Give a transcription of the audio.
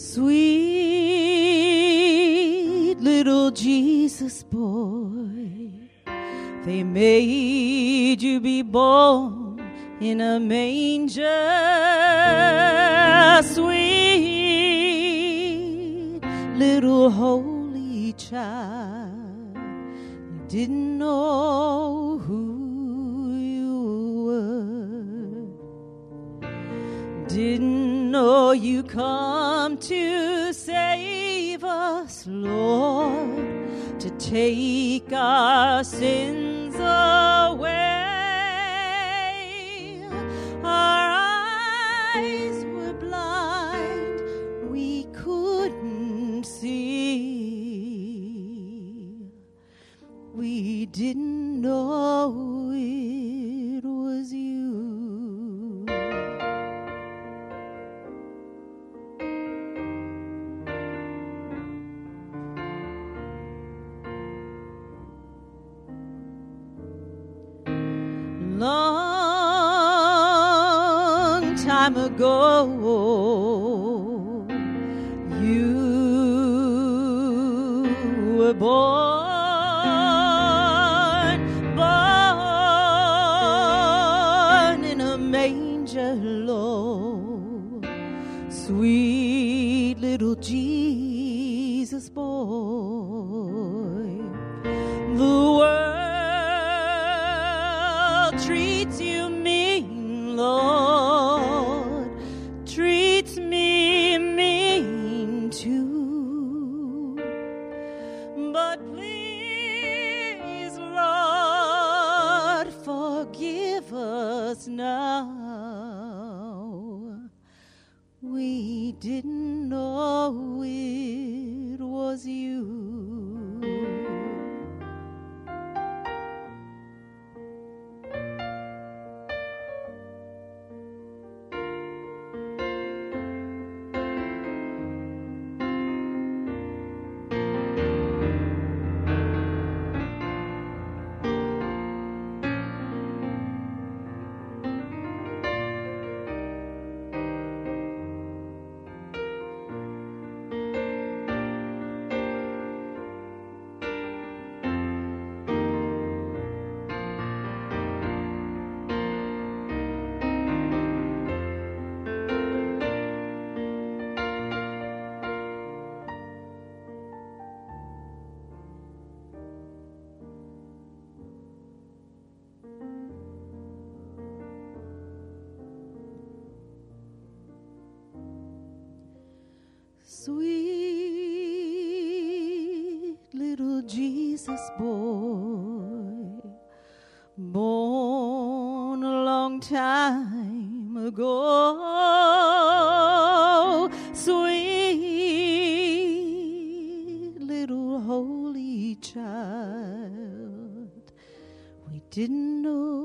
Sweet little Jesus boy, they made you be born in a manger. Sweet little holy child, you didn't know who you were. Didn't know you come to save us, Lord, to take our sins away. Our eyes were blind, we couldn't see. We didn't know it time ago, you were born, born in a manger, Lord. Sweet little Jesus boy. The world treats you mean, Lord, us now. We didn't know it Sweet little Jesus boy, born a long time ago. Sweet little holy child, we didn't know